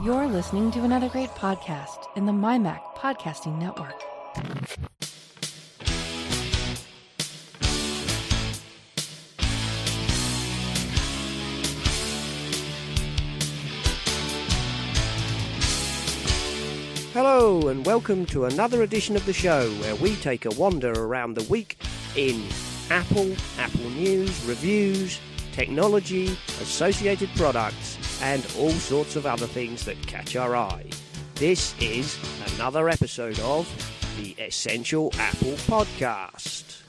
You're listening to another great podcast in the MyMac Podcasting Network. Hello, and welcome to another edition of the show where we take a wander around the week in Apple, Apple News, reviews, technology, associated products, and all sorts of other things that catch our eye. This is another episode of the Essential Apple Podcast.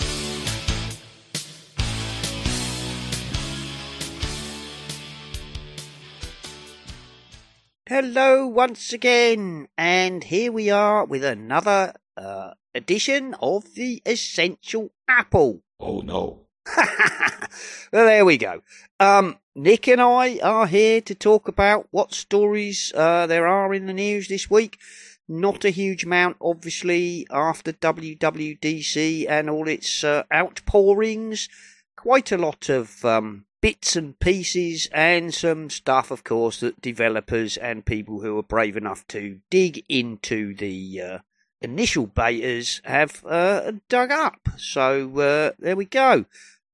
Hello once again, and here we are with another uh, edition of the Essential Apple. Oh no. well, there we go. Um, Nick and I are here to talk about what stories uh, there are in the news this week. Not a huge amount, obviously, after WWDC and all its uh, outpourings. Quite a lot of um, bits and pieces and some stuff, of course, that developers and people who are brave enough to dig into the uh, initial betas have uh, dug up. So uh, there we go.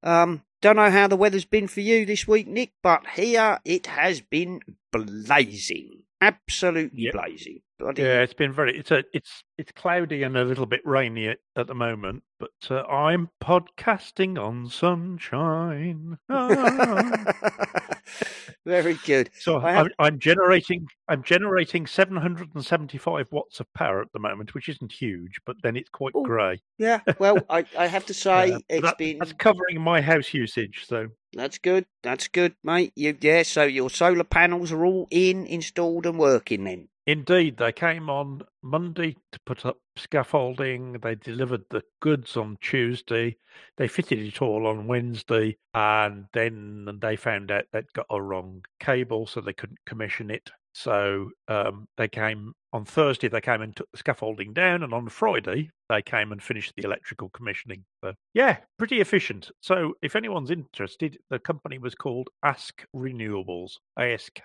Um, don't know how the weather's been for you this week, Nick, but here it has been blazing, absolutely Yep. blazing. Yeah, it's been very. It's a. It's it's cloudy and a little bit rainy at, at the moment, but uh, I'm podcasting on sunshine. Ah. Very good. so have- I'm, I'm generating. I'm generating 775 watts of power at the moment, which isn't huge, but then it's quite Ooh. grey. Yeah, well, I, I have to say Uh, it's that- been That's covering my house usage. So That's good. That's good, mate. You yeah. So your solar panels are all in, installed, and working then. Indeed, they came on Monday to put up scaffolding. They delivered the goods on Tuesday. They fitted it all on Wednesday, and then they found out they'd got a wrong cable, so they couldn't commission it. So um, they came on Thursday. They came and took the scaffolding down, and on Friday they came and finished the electrical commissioning. So yeah, pretty efficient. So if anyone's interested, the company was called Ask Renewables, ASK.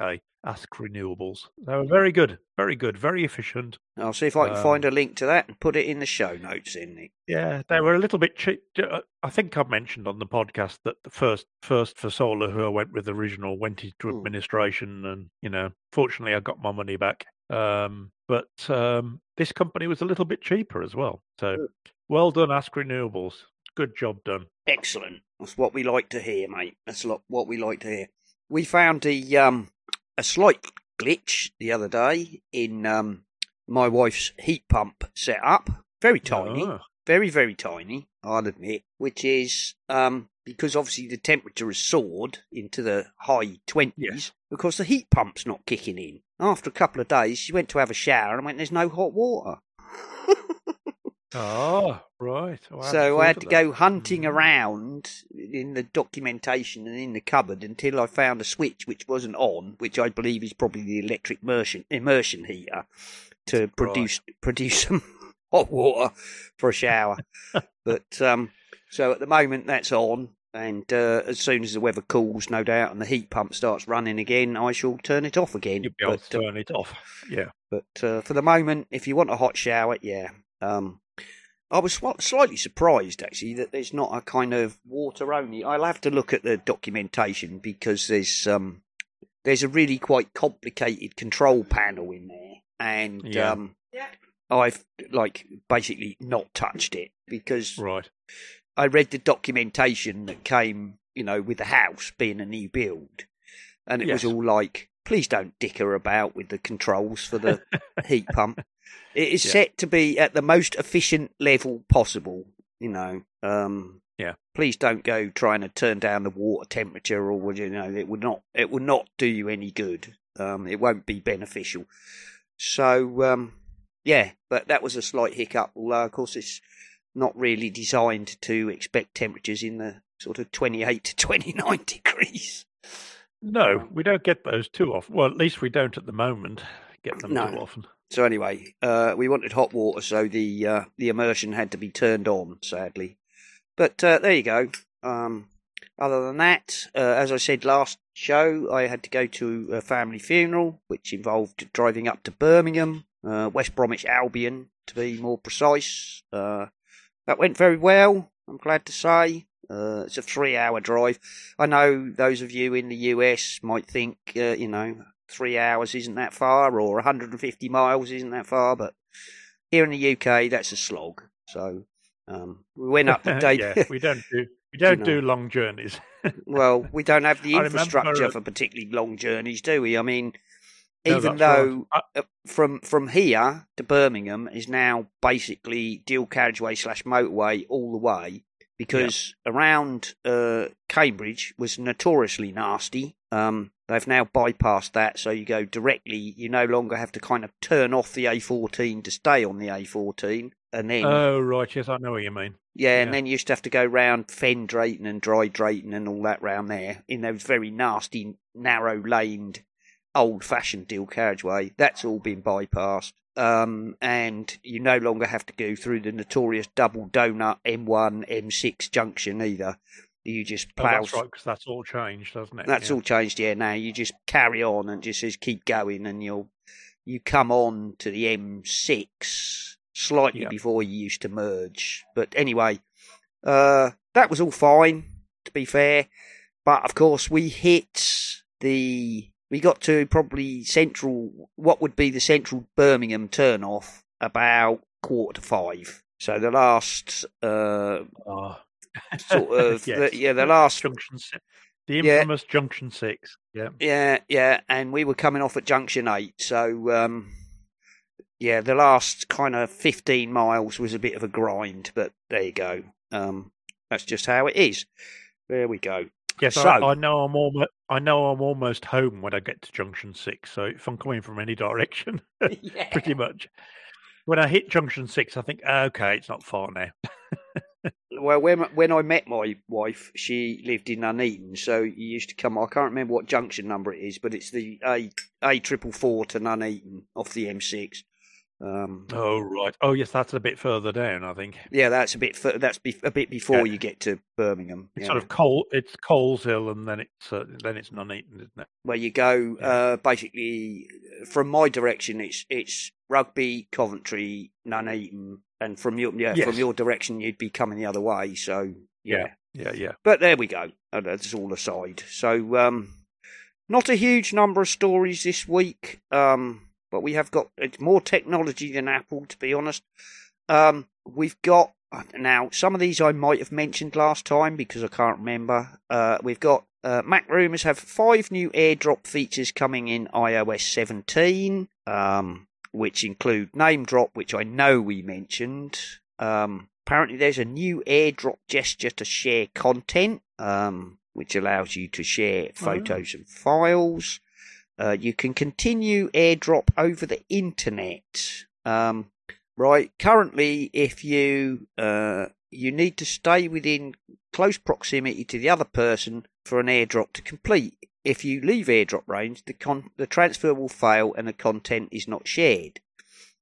Ask Renewables. They were very good, very good, very efficient. I'll see if I can Um, find a link to that and put it in the show notes. In Nick. Yeah, they were a little bit cheap. uh, I think I mentioned on the podcast that the first first for solar who I went with original went into Hmm. administration, and you know, fortunately, I got my money back. Um, but um, this company was a little bit cheaper as well. So, well done, Ask Renewables. Good job done. Excellent. That's what we like to hear, mate. That's what we like to hear. We found a um a slight glitch the other day in um my wife's heat pump setup. Very tiny. Ah, very very tiny i'll admit which is um because obviously the temperature has soared into the high 20s Yes. because the heat pump's not kicking in after a couple of days she went to have a shower and went there's no hot water right. Oh, hadn't so i had to that. go hunting Mm. around in the documentation and in the cupboard until i found a switch which wasn't on which i believe is probably the electric immersion immersion heater to produce produce some hot water for a shower but um so at the moment that's on and uh, as soon as the weather cools no doubt and the heat pump starts running again i shall turn it off again You'll be able but, to uh, turn it off. Yeah. but uh, for the moment, if you want a hot shower, yeah. Um, I was swa- slightly surprised actually that there's not a kind of water only. I'll have to look at the documentation because there's um, there's a really quite complicated control panel in there, and Yeah. um, I've like basically not touched it because Right. I read the documentation that came, you know, with the house being a new build, and it was all like, please don't dicker about with the controls for the heat pump. It is Yeah. set to be at the most efficient level possible, you know. Um, Yeah. Please don't go trying to turn down the water temperature, or you know, it would not, it would not do you any good. Um, it won't be beneficial. So, um, yeah, but that was a slight hiccup. Although, of course, it's not really designed to expect temperatures in the sort of 28 to 29 degrees. No, we don't get those too often. Well, at least we don't at the moment get them No. too often. So anyway, uh, we wanted hot water, so the uh, the immersion had to be turned on, sadly. But uh, there you go. Um, other than that, uh, as I said last show, I had to go to a family funeral, which involved driving up to Birmingham, uh, West Bromwich Albion, to be more precise. Uh, that went very well, I'm glad to say. Uh, it's a three hour drive. I know those of you in the US might think, uh, you know, three hours isn't that far or 150 miles isn't that far, but here in the UK, that's a slog. So um, we went up the day. yeah, we don't do we don't you know, do long journeys. well, we don't have the infrastructure for particularly long journeys, do we? I mean, no, even though right. I, uh, from from here to Birmingham is now basically dual carriageway slash motorway all the way, because around uh, Cambridge was notoriously nasty. Um, they've now bypassed that, so you go directly. You no longer have to kind of turn off the A14 to stay on the A14, and then. Oh right, yes, I know what you mean. Yeah, yeah. and then you used to have to go round Fen Drayton and Dry Drayton and all that round there in those very nasty, narrow laned, old fashioned dual carriageway. That's all been bypassed um, and you no longer have to go through the notorious double donut M1 M6 junction either. You just plow. Oh, that's right, because that's all changed, doesn't it? That's yeah. all changed, yeah. Now you just carry on and just says keep going, and you'll you come on to the M6 slightly yep. before you used to merge. But anyway, uh, that was all fine, to be fair. But of course, we hit the we got to probably central, what would be the central Birmingham turn off about quarter to five. So the last, uh, oh. sort of, yes. the, yeah, the last junction, the infamous yeah. junction six. Yeah, yeah, yeah, and we were coming off at junction eight. So, um, yeah, the last kind of fifteen miles was a bit of a grind, but there you go. Um, that's just how it is. There we go. Yes, so, I, I know I'm almost I know I'm almost home when I get to junction six. So if I'm coming from any direction, yeah. pretty much. When I hit junction six, I think, okay, it's not far now. well, when when I met my wife, she lived in Nuneaton, so you used to come. I can't remember what junction number it is, but it's the A A triple four to Nuneaton off the M6. Um, oh right. Oh yes, that's a bit further down, I think. Yeah, that's a bit. That's a bit before yeah. you get to Birmingham. It's yeah. sort of Col. It's Coleshill, and then it's uh, then it's Nuneaton, isn't it? Where you go, yeah. uh, basically from my direction, it's it's Rugby, Coventry, Nuneaton, and from your yeah yes. from your direction, you'd be coming the other way. So yeah, yeah, yeah. But there we go. Uh, that's all aside. So um, not a huge number of stories this week. Um but we have got it's more technology than Apple, to be honest. Um, we've got now some of these I might have mentioned last time because I can't remember. Uh, we've got uh, MacRumors have five new AirDrop features coming in iOS 17, um, which include NameDrop, which I know we mentioned. Um, apparently, there's a new AirDrop gesture to share content, um, which allows you to share oh. photos oh. and files. Uh, you can continue airdrop over the internet. Um, right. Currently, if you uh, you need to stay within close proximity to the other person for an airdrop to complete. If you leave airdrop range, the con- the transfer will fail and the content is not shared.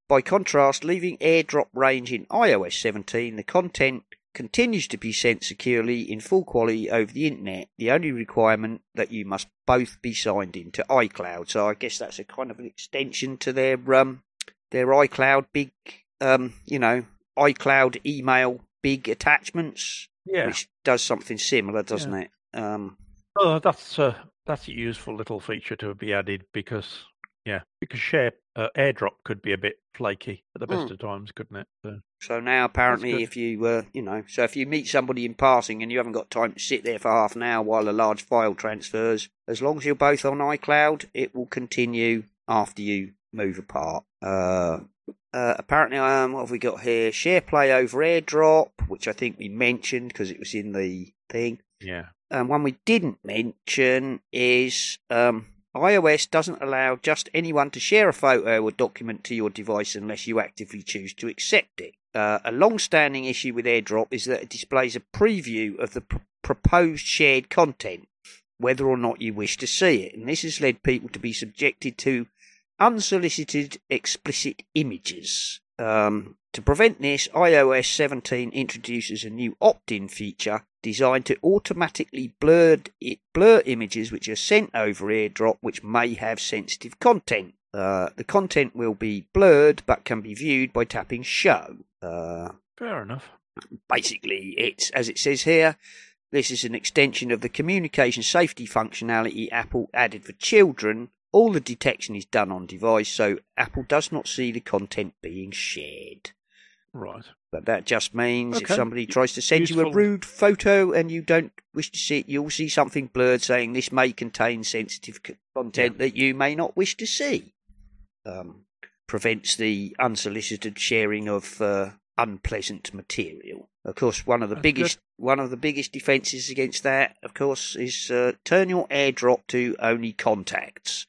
By contrast, leaving airdrop range in iOS 17, the content continues to be sent securely in full quality over the internet. The only requirement that you must both be signed into iCloud. So I guess that's a kind of an extension to their um their iCloud big um you know iCloud email big attachments. Yeah, which does something similar, doesn't yeah. it? Um, oh, that's a that's a useful little feature to be added because yeah, because share uh, AirDrop could be a bit flaky at the best mm. of times, couldn't it? So, so now apparently, if you uh, you know, so if you meet somebody in passing and you haven't got time to sit there for half an hour while a large file transfers, as long as you're both on iCloud, it will continue after you move apart. Uh, uh, apparently, um, what have we got here? SharePlay over AirDrop, which I think we mentioned because it was in the thing. Yeah. And one we didn't mention is um, iOS doesn't allow just anyone to share a photo or document to your device unless you actively choose to accept it. Uh, a long standing issue with AirDrop is that it displays a preview of the pr- proposed shared content, whether or not you wish to see it, and this has led people to be subjected to unsolicited explicit images. Um, to prevent this, iOS 17 introduces a new opt-in feature designed to automatically blur, blur images which are sent over AirDrop which may have sensitive content. Uh, the content will be blurred but can be viewed by tapping Show. Uh, Fair enough. Basically, it's as it says here. This is an extension of the communication safety functionality Apple added for children. All the detection is done on device, so Apple does not see the content being shared. Right. But that just means if somebody tries to send you a rude photo and you don't wish to see it, you'll see something blurred saying this may contain sensitive content that you may not wish to see. Um, prevents the unsolicited sharing of uh, unpleasant material. Of course, one of the That's biggest one of the biggest defences against that, of course, is uh, turn your AirDrop to only contacts,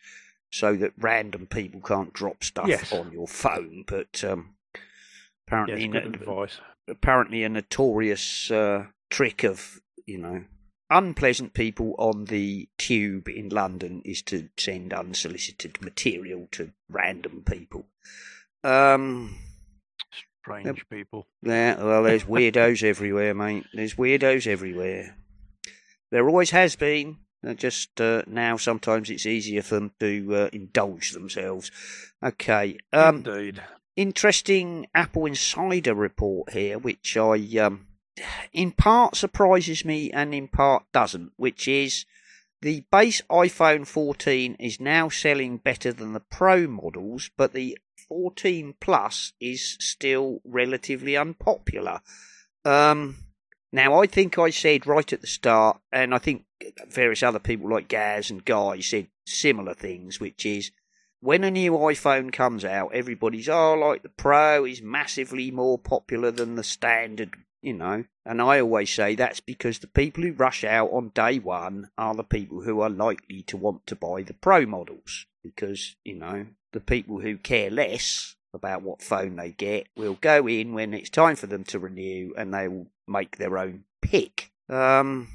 so that random people can't drop stuff Yes. on your phone. But um, apparently, Yes, good advice. apparently a notorious uh, trick of you know unpleasant people on the tube in London is to send unsolicited material to random people. Um, Strange people. yeah, well, there's weirdos everywhere, mate. There's weirdos everywhere. There always has been. Uh, Just uh, now, sometimes it's easier for them to uh, indulge themselves. Okay. Um, Indeed. Interesting AppleInsider report here, which I, um, in part surprises me and in part doesn't, which is the base iPhone 14 is now selling better than the Pro models, but the 14 Plus is still relatively unpopular. Um, now, I think I said right at the start, and I think various other people like Gaz and Guy said similar things, which is when a new iPhone comes out, everybody's oh, like the Pro is massively more popular than the standard, you know. And I always say that's because the people who rush out on day one are the people who are likely to want to buy the Pro models because you know the people who care less about what phone they get will go in when it's time for them to renew and they will make their own pick. Um,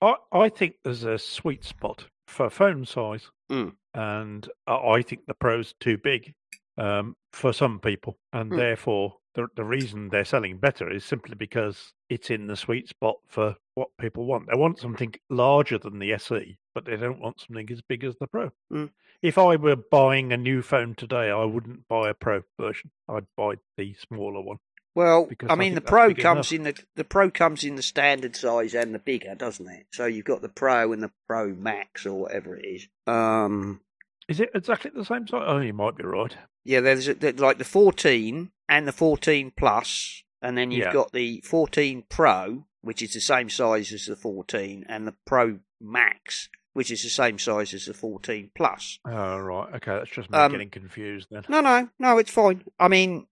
I, I think there's a sweet spot for phone size, Mm. And I I think the Pro's too big um, for some people, and Mm. therefore the the reason they're selling better is simply because it's in the sweet spot for what people want. They want something larger than the SE, but they don't want something as big as the Pro. Mm. If I were buying a new phone today, I wouldn't buy a Pro version. I'd buy the smaller one. Well, Because I I mean, the Pro comes enough. in the the Pro comes in the standard size and the bigger, doesn't it? So you've got the Pro and the Pro Max or whatever it is. Um, Is it exactly the same size? Oh, you might be right. yeah, there's, a, there's like the 14 and the 14 Plus, and then you've Yeah. got the 14 Pro, which is the same size as the 14, and the Pro Max, which is the same size as the 14 Plus. Oh, right. Okay, that's just me Um, getting confused then. No, no, no, it's fine. I mean,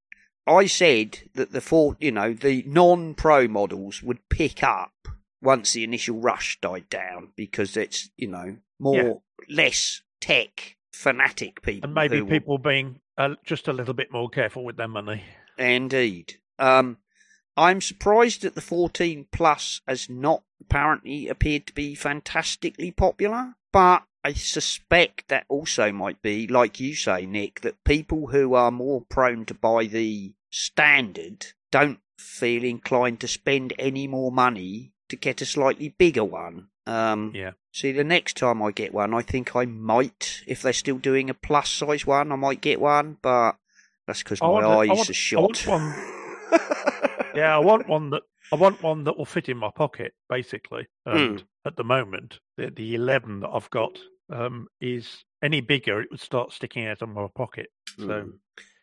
I said that the four, you know, the non-pro models would pick up once the initial rush died down because it's, you know, more less tech fanatic people. And maybe will- people being uh, just a little bit more careful with their money. Indeed. Um, I'm surprised that the 14 Plus has not apparently appeared to be fantastically popular, but I suspect that also might be, like you say, Nick, that people who are more prone to buy the standard don't feel inclined to spend any more money to get a slightly bigger one. Um, Yeah. See, the next time I get one, I think I might, if they're still doing a plus size one, I might get one, but that's because my want eyes want- are shot. one- Yeah, I want one that I want one that will fit in my pocket, basically. And at the moment, the, the eleven that I've got um, is any bigger, it would start sticking out of my pocket. So Mm.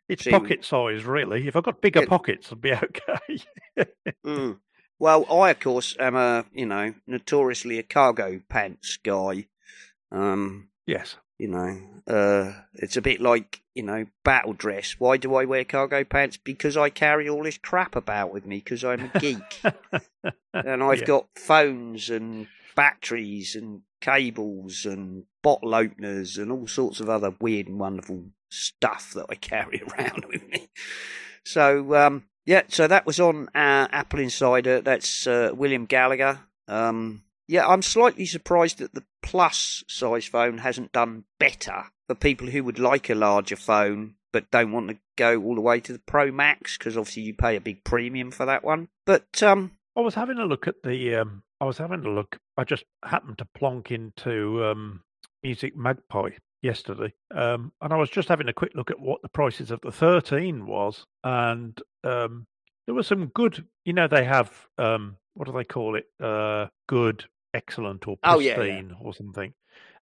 it's See, pocket size, really. If I've got bigger Yeah. pockets, I'd be okay. Mm. Well, I of course am a you know notoriously a cargo pants guy. Um, yes. you know, uh, it's a bit like you know battle dress. Why do I wear cargo pants? Because I carry all this crap about with me because I'm a geek, and I've Yeah. got phones and batteries and cables and bottle openers and all sorts of other weird and wonderful stuff that I carry around with me. So um, yeah, so that was on uh, AppleInsider. That's uh, William Gallagher. Um, yeah, I'm slightly surprised that the plus size phone hasn't done better for people who would like a larger phone but don't want to go all the way to the Pro Max because obviously you pay a big premium for that one. But um, I was having a look at the. Um, I was having a look. I just happened to plonk into um, Music Magpie yesterday, um, and I was just having a quick look at what the prices of the 13 was, and um, there were some good. You know, they have um, what do they call it? Uh, good, excellent, or Oh, yeah, yeah. pristine, or something.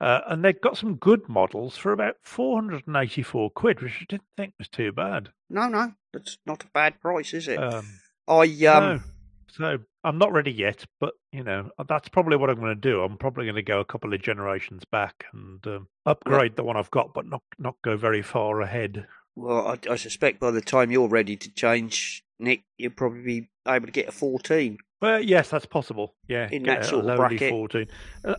Uh, and they've got some good models for about 484 quid, which I didn't think was too bad. no, no, that's not a bad price, is it? Um, I um, no. So I'm not ready yet, but you know that's probably what I'm going to do. I'm probably going to go a couple of generations back and um, upgrade the one I've got, but not not go very far ahead. well, I, I suspect by the time you're ready to change, Nick, you'll probably be able to get a 14. Well, yes, that's possible. Yeah, In that a sort of bracket. 14. Uh,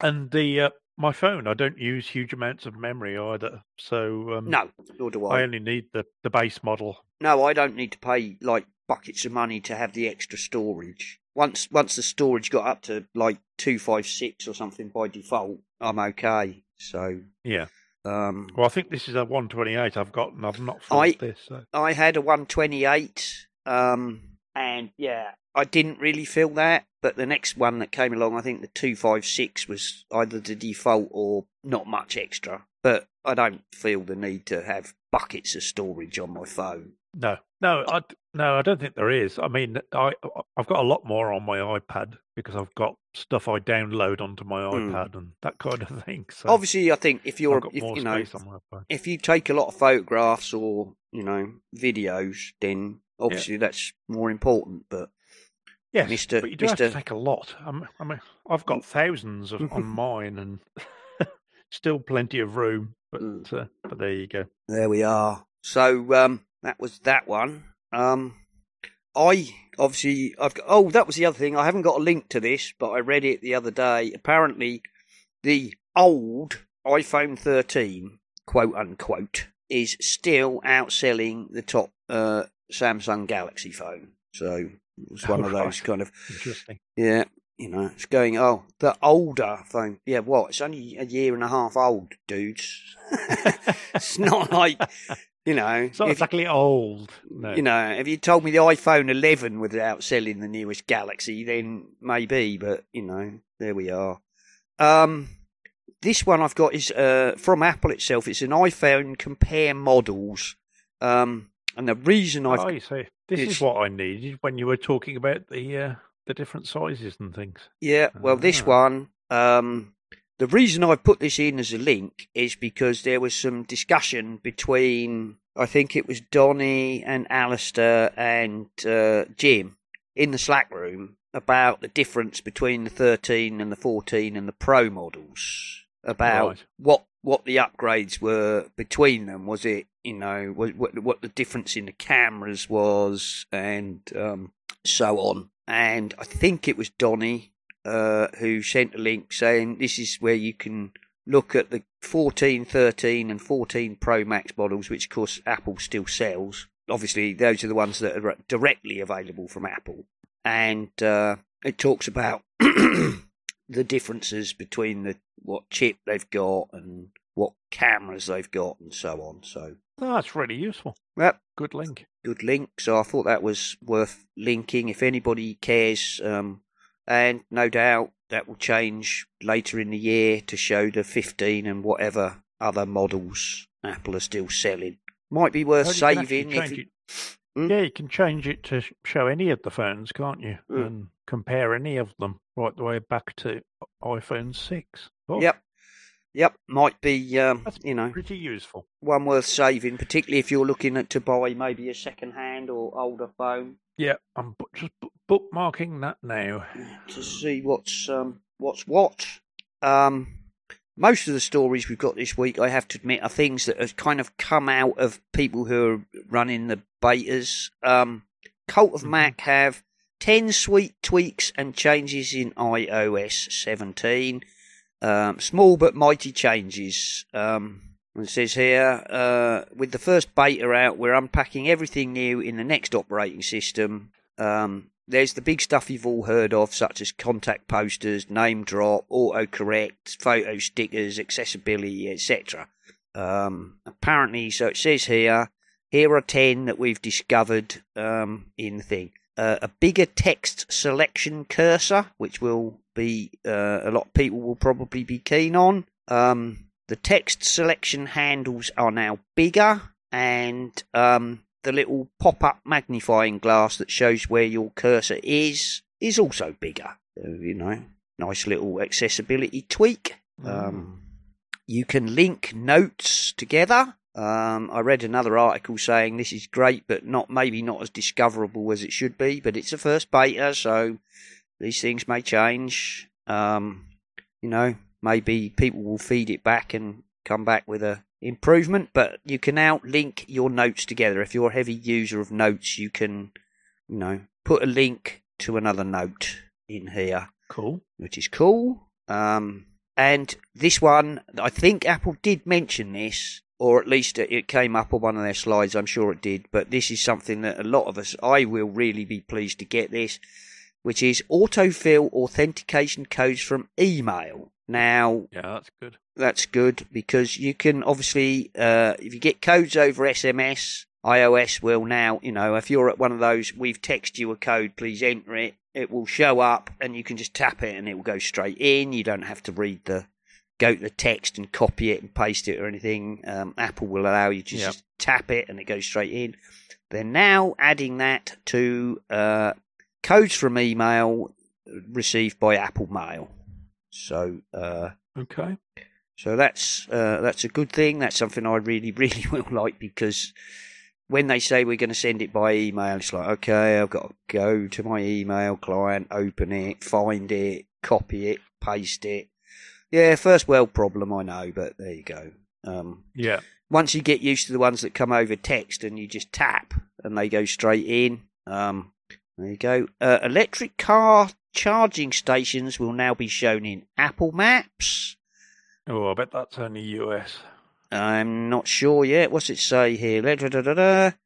and the uh, my phone, I don't use huge amounts of memory either, so um, No, nor do I I. only need the the base model. No, I don't need to pay like buckets of money to have the extra storage. Once once the storage got up to like two five six or something by default, I'm okay. So Yeah. um, Well, I think this is a 128 I've got, and I've not I- this. So. I had a 128, um, and yeah, I didn't really feel that. But the next one that came along, I think the 256 was either the default or not much extra. But I don't feel the need to have buckets of storage on my phone. No, no, I no, I don't think there is. I mean, I I've got a lot more on my iPad because I've got stuff I download onto my Hmm. iPad and that kind of thing. So Obviously, I think if you're, if, you know, space on my phone. if you take a lot of photographs or you know videos, then obviously that's more important. But yeah, Mr. but you do have to take a lot. I'm, I mean, I've got thousands of, on mine and still plenty of room. But Mm. uh, but there you go. There we are. So um, that was that one. Um, I obviously I've got. Oh, that was the other thing. I haven't got a link to this, but I read it the other day. Apparently, the old iPhone 13, quote unquote, is still outselling the top uh, Samsung Galaxy phone. So it was one Oh, of those right. kind of Interesting. yeah. You know, it's going. Oh, the older phone. Yeah, what? It's only a year and a half old, dudes. it's not like you know. It's not if- exactly old. No. you know, if you told me the iPhone 11 was outselling the newest Galaxy, then maybe. But you know, there we are. Um, this one I've got is uh, from Apple itself. It's an iPhone compare models. Um, and the reason I've oh, you see, this is what I needed when you were talking about the uh, the different sizes and things. Yeah, well, this Ah. one, um, the reason I've put this in as a link is because there was some discussion between, I think it was Donny and Alistair and uh, Jim in the Slack room about the difference between the 13 and the 14 and the Pro models. About Right. what what the upgrades were between them. Was it you know what what, what the difference in the cameras was and um, so on. And I think it was Donny uh, who sent a link saying this is where you can look at the 14, 13, and 14 Pro Max models, which of course Apple still sells. Obviously, those are the ones that are directly available from Apple. And uh, it talks about the differences between the what chip they've got and what cameras they've got and so on. So, Oh, that's really useful. yep, Good link. good link. So I thought that was worth linking if anybody cares. Um, and no doubt that will change later in the year to show the 15 and whatever other models Apple are still selling. Might be worth saving if you. Hmm? Yeah, you can change it to show any of the phones, can't you? Hmm. And compare any of them right the way back to iPhone 6. Oh, Yep. Yep, might be um, you know Pretty useful. one worth saving, particularly if you're looking at to buy maybe a second hand or older phone Yeah, I'm bu- just bu- bookmarking that now. to see what's um, what's what. Um, most of the stories we've got this week, I have to admit, are things that have kind of come out of people who are running the betas. Um, Cult of Mhm. Mac have ten sweet tweaks and changes in iOS 17. Um, small but mighty changes. Um, it says here, uh, with the first beta out, we're unpacking everything new in the next operating system. Um, there's the big stuff you've all heard of, such as contact posters, name drop, autocorrect, photo stickers, accessibility, etc. Um, apparently, so it says here, here are 10 that we've discovered um, in the thing. Uh, a bigger text selection cursor, which will be uh, a lot of people will probably be keen on. Um, the text selection handles are now bigger, and um, the little pop-up magnifying glass that shows where your cursor is is also bigger. So, you know, nice little accessibility tweak. Um, you can link notes together. Um, I read another article saying this is great, but not maybe not as discoverable as it should be. But it's a first beta, so these things may change. Um, you know, maybe people will feed it back and come back with a improvement. But you can now link your notes together. If you're a heavy user of notes, you can, you know, put a link to another note in here, Cool. which is cool. Um, and this one, I think Apple did mention this, or at least it came up on one of their slides. I'm sure it did. But this is something that a lot of us, I will really be pleased to get this, which is autofill authentication codes from email. Now, Yeah, that's good. that's good because you can obviously, uh, if you get codes over SMS, iOS will now, you know, if you're at one of those, we've texted you a code, please enter it. It will show up, and you can just tap it, and it will go straight in. You don't have to read the go to the text and copy it and paste it or anything. Um, Apple will allow you to Yep. just tap it, and it goes straight in. They're now adding that to uh, codes from email received by Apple Mail. So. Uh, Okay. so that's uh, that's a good thing. That's something I really, really will like because when they say we're going to send it by email, it's like okay, I've got to go to my email client, open it, find it, copy it, paste it. Yeah, first world problem, I know, but there you go. Um, Yeah. once you get used to the ones that come over text and you just tap and they go straight in, um, there you go. Uh, electric car charging stations will now be shown in Apple Maps. Oh, I bet that's only US. I'm not sure yet. What's it say here?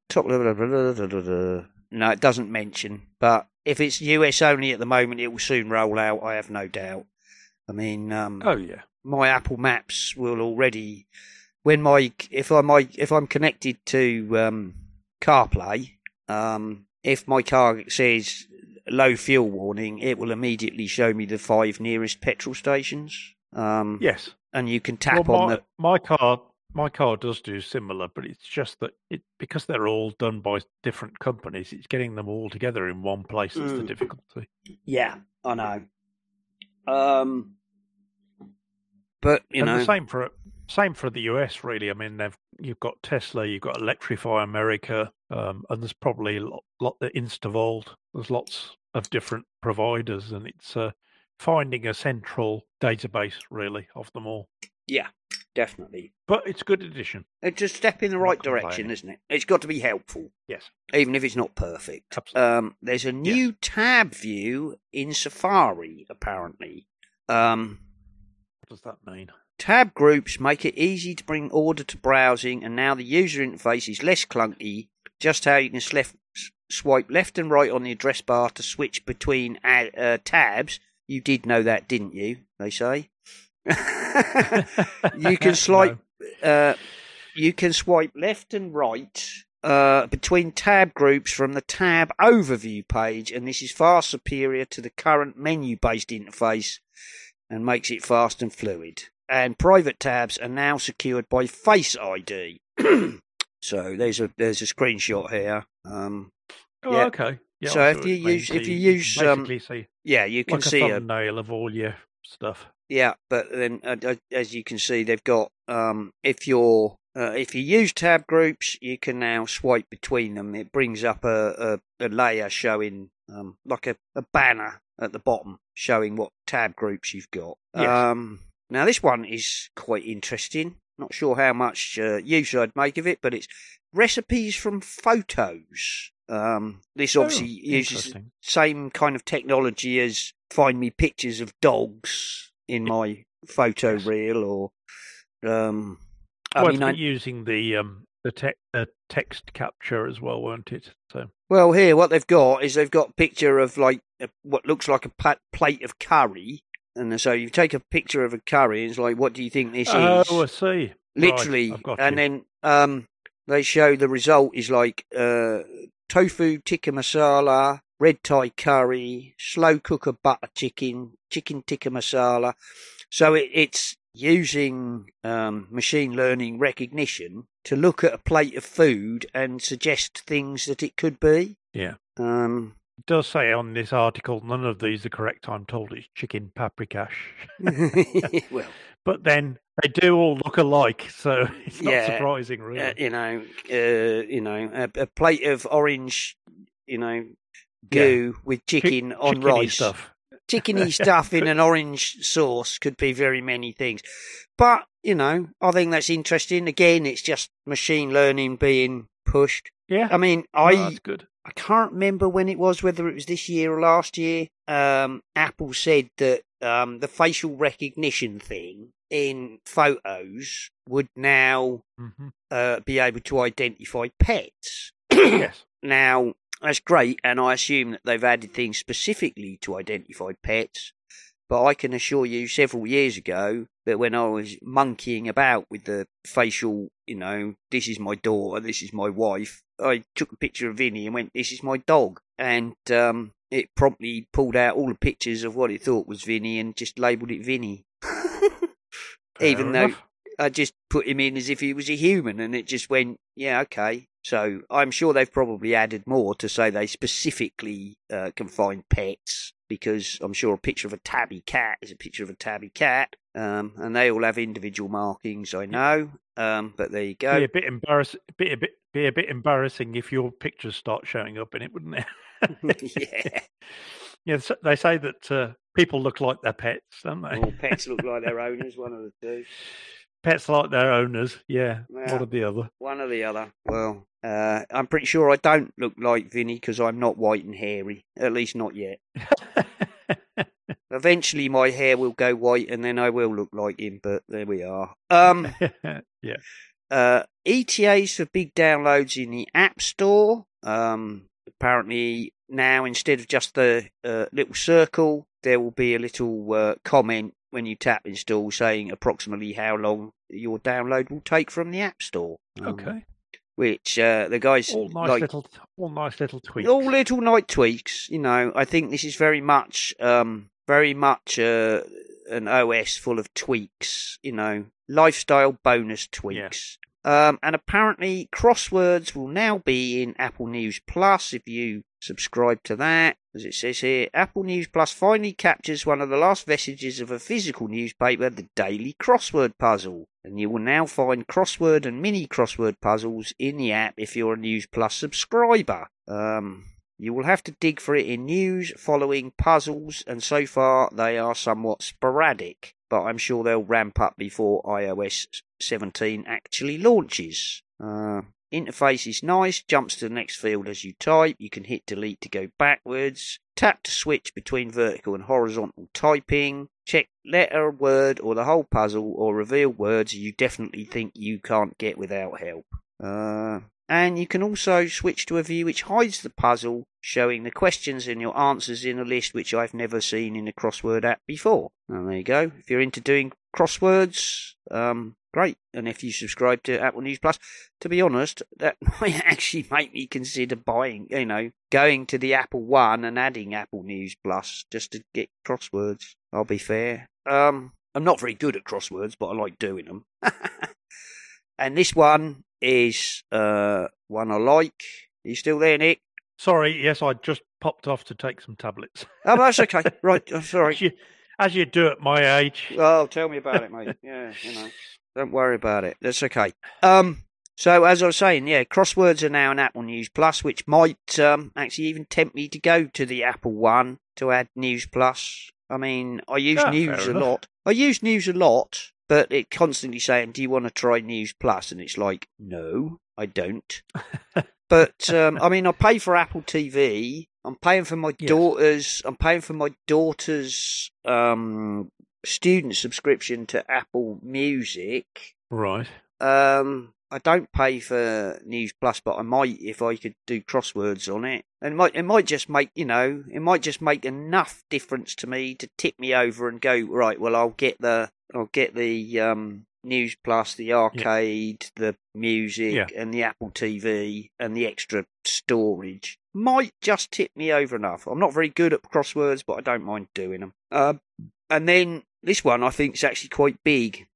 Top. No, it doesn't mention. But if it's US only at the moment, it will soon roll out. I have no doubt. I mean, um, Oh, yeah. my Apple Maps will already when my if I my if I'm connected to um, CarPlay, um, if my car says low fuel warning, it will immediately show me the five nearest petrol stations. Um, Yes. and you can tap well, on my, the my car, my car does do similar, but it's just that it because they're all done by different companies. It's getting them all together in one place that's the Mm. difficulty. Yeah, I know. Um, but you and know, the same for same for the US, really. I mean, they've you've got Tesla, you've got Electrify America, um, and there's probably a lot, lot the Instavolt. There's lots of different providers, and it's uh, finding a central database really of them all. yeah, definitely. But it's a good addition. It's a step in the right direction, isn't it? It's got to be helpful, Yes, even if it's not perfect. absolutely. Um, there's a new tab view in Safari, apparently. Um, what does that mean? tab groups make it easy to bring order to browsing, and now the user interface is less clunky. Just how you can slef- swipe left and right on the address bar to switch between ad- uh, tabs. You did know that, didn't you? They say. you can swipe. Uh, you can swipe left and right uh, between tab groups from the tab overview page, and this is far superior to the current menu-based interface and makes it fast and fluid. And private tabs are now secured by Face ID. so there's a there's a screenshot here. Um, Oh, yeah. okay. Yeah, So if see what you use- if you can use, um, see yeah, you can like a see a thumbnail of all your stuff. Yeah, but then uh, as you can see, they've got um, if you're uh, if you use tab groups, you can now swipe between them. It brings up a, a, a layer showing um, like a, a banner at the bottom showing what tab groups you've got. Yes. Um, now this one is quite interesting. Not sure how much uh, use I'd make of it, but it's recipes from photos. Um, this obviously Oh, uses same kind of technology as find me pictures of dogs in my photo Yes. reel or um I well, mean I, using the um the te- uh, text capture as well, weren't it? So well here what they've got is they've got a picture of like a, what looks like a pa- plate of curry and so you take a picture of a curry and it's like what do you think this is? oh, I see. literally, I've and you. then um, they show the result is like uh, tofu tikka masala, red Thai curry, slow cooker butter chicken, chicken tikka masala. So it, it's using um, machine learning recognition to look at a plate of food and suggest things that it could be. Yeah. Um, It does say on this article none of these are correct. I'm told it's chicken paprikash. well, But then they do all look alike, so it's not Yeah, surprising, really. uh, you know, uh, you know, a, a plate of orange, you know, goo with Chick- chicken on chickeny rice. stuff. chickeny stuff in an orange sauce could be very many things. But, you know, I think that's interesting. Again, it's just machine learning being pushed. Yeah, I mean, I that's good. I can't remember when it was, whether it was this year or last year. Um, Apple said that um, the facial recognition thing in photos would now hmm uh, be able to identify pets. yes. Now, that's great, and I assume that they've added things specifically to identify pets. But I can assure you, several years ago, that when I was monkeying about with the facial, you know, this is my daughter, this is my wife, I took a picture of Vinny and went, this is my dog. And um, it promptly pulled out all the pictures of what it thought was Vinny and just labelled it Vinny. Even Fair though enough. I just put him in as if he was a human, and it just went, yeah, okay. So I'm sure they've probably added more to say they specifically uh, can find pets because I'm sure a picture of a tabby cat is a picture of a tabby cat, um, and they all have individual markings. I know, um, but there you go. be a bit embarrassing. Be a bit be a bit embarrassing if your pictures start showing up in it, wouldn't it? yeah, yeah, they say that uh, people look like their pets, don't they? all pets look like their owners. One of the two. Pets like their owners. Yeah, one or the other. One or the other. Well, uh, I'm pretty sure I don't look like Vinny because I'm not white and hairy. At least not yet. Eventually, my hair will go white, and then I will look like him. But there we are. Um, yeah. uh, ETAs for big downloads in the App Store. Um, apparently now instead of just the uh, little circle, there will be a little uh, comment when you tap install saying approximately how long your download will take from the App Store. Um, Okay. Which uh, the guys All nice like little, all nice little tweaks. all little night tweaks. You know, I think this is very much, um, very much uh, an OS full of tweaks. You know, lifestyle bonus tweaks. Um, and apparently, crosswords will now be in Apple News Plus if you subscribe to that. As it says here, Apple News Plus finally captures one of the last vestiges of a physical newspaper, the Daily Crossword Puzzle. And you will now find crossword and mini crossword puzzles in the app if you're a News Plus subscriber. Um, you will have to dig for it in news, following puzzles, and so far they are somewhat sporadic. But I'm sure they'll ramp up before iOS 17 actually launches. Uh, interface is nice, jumps to the next field as you type. You can hit delete to go backwards. Tap to switch between vertical and horizontal typing. Check letter, word, or the whole puzzle, or reveal words you definitely think you can't get without help. Uh, and you can also switch to a view which hides the puzzle, showing the questions and your answers in a list which I've never seen in a crossword app before. And there you go. If you're into doing crosswords, um, great. And if you subscribe to Apple News Plus, to be honest, that might actually make me consider buying, you know, going to the Apple One and adding Apple News Plus just to get crosswords. I'll be fair. Um, I'm not very good at crosswords, but I like doing them. and this one is uh, one I like. Are you still there, Nick? Sorry, yes, I just popped off to take some tablets. Oh, that's okay. right, I'm sorry. As you, as you do at my age. Oh, tell me about it, mate. Yeah, you know, don't worry about it. That's okay. Um, so as I was saying, yeah, crosswords are now in Apple News Plus, which might um actually even tempt me to go to the Apple One to add News Plus. I mean, I use Ah, News a enough. lot. I use News a lot, but it constantly saying, "Do you want to try News Plus?" And it's like, no, I don't. but um, I mean, I pay for Apple TV. I'm paying for my Yes. daughter's. I'm paying for my daughter's um, student subscription to Apple Music. Right. Um, I don't pay for News Plus, but I might if I could do crosswords on it. And it might it might just make you know it might just make enough difference to me to tip me over and go right. Well, I'll get the I'll get the um News Plus, the arcade, the music, Yeah. and the Apple TV, and the extra storage might just tip me over enough. I'm not very good at crosswords, but I don't mind doing them. Uh, and then this one I think is actually quite big.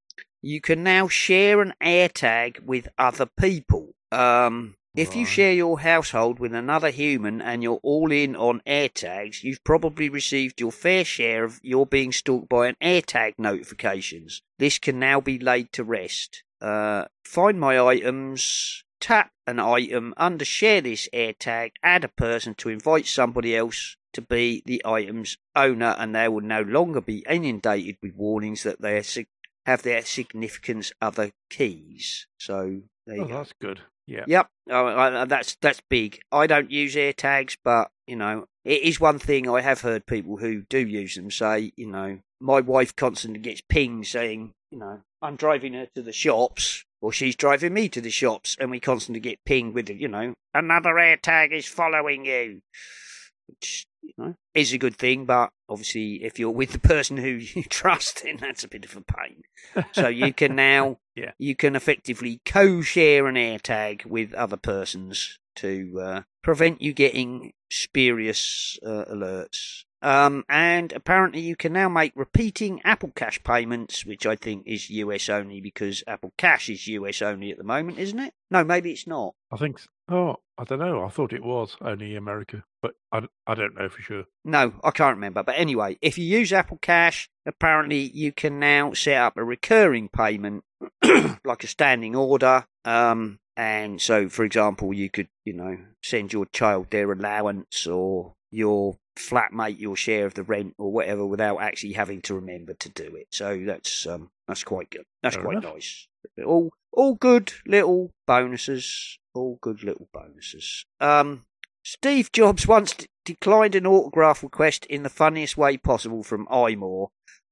You can now share an AirTag with other people. Um, if you share your household with another human and you're all in on AirTags, you've probably received your fair share of your being stalked by an AirTag notifications. This can now be laid to rest. Uh, find my items, tap an item under share this AirTag, add a person to invite somebody else to be the item's owner, and they will no longer be inundated with warnings that they have their significance other keys. So there you Oh, go. that's good. Yeah. Yep, oh, I- that's that's big. I don't use AirTags, but you know, it is one thing I have heard people who do use them say. You know, my wife constantly gets pings saying, you know, I'm driving her to the shops, or she's driving me to the shops, and we constantly get pinged with, you know, another AirTag is following you, which is a good thing. But obviously, if you're with the person who you trust, then that's a bit of a pain. So you can now Yeah. you can effectively co-share an AirTag with other persons to uh, prevent you getting spurious uh, alerts. Um, and apparently, you can now make repeating Apple Cash payments, which I think is US only because Apple Cash is US only at the moment, isn't it? No, maybe it's not. I think. Oh, I don't know. I thought it was only America, but I, I don't know for sure. No, I can't remember. But anyway, if you use Apple Cash, apparently you can now set up a recurring payment, like a standing order. Um, and so, for example, you could, you know, send your child their allowance or your flatmate your share of the rent or whatever without actually having to remember to do it. So that's um, that's quite good. That's Fair quite enough. nice. All all good little bonuses. All good little bonuses. Um, Steve Jobs once d- declined an autograph request in the funniest way possible from iMore.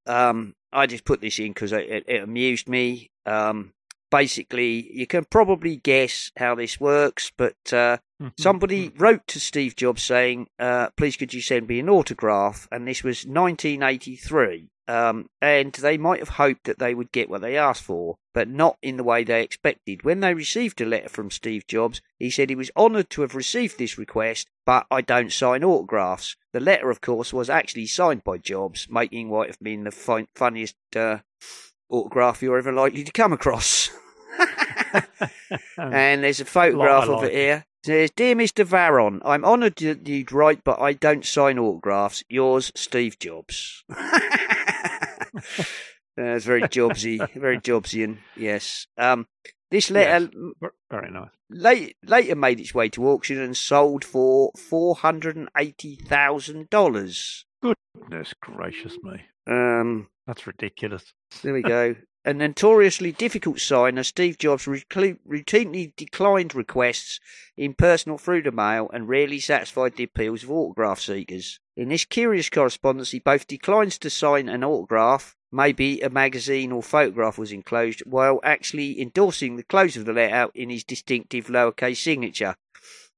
Um, I just put this in because it, it, it amused me. Um, basically, you can probably guess how this works, but uh, somebody wrote to Steve Jobs saying, uh, "Please, could you send me an autograph?" And this was 1983. Um, and they might have hoped that they would get what they asked for, but not in the way they expected. When they received a letter from Steve Jobs, he said he was honoured to have received this request, but I don't sign autographs. The letter, of course, was actually signed by Jobs, making what have been the fun- funniest uh, autograph you're ever likely to come across. and there's a photograph of like it it. here. It says, Dear Mr. Varon, I'm honoured that you'd write, but I don't sign autographs. Yours, Steve Jobs. That's very Jobsy, very Jobsian, yes. Um, this letter Ver- Very nice. late, later made its way to auction and sold for $480,000. Goodness gracious me. Um, That's ridiculous. There we go. A notoriously difficult signer, Steve Jobs routinely declined requests in person or through the mail and rarely satisfied the appeals of autograph seekers. In this curious correspondence, he both declines to sign an autograph, maybe a magazine or photograph was enclosed, while actually endorsing the close of the letter in his distinctive lowercase signature.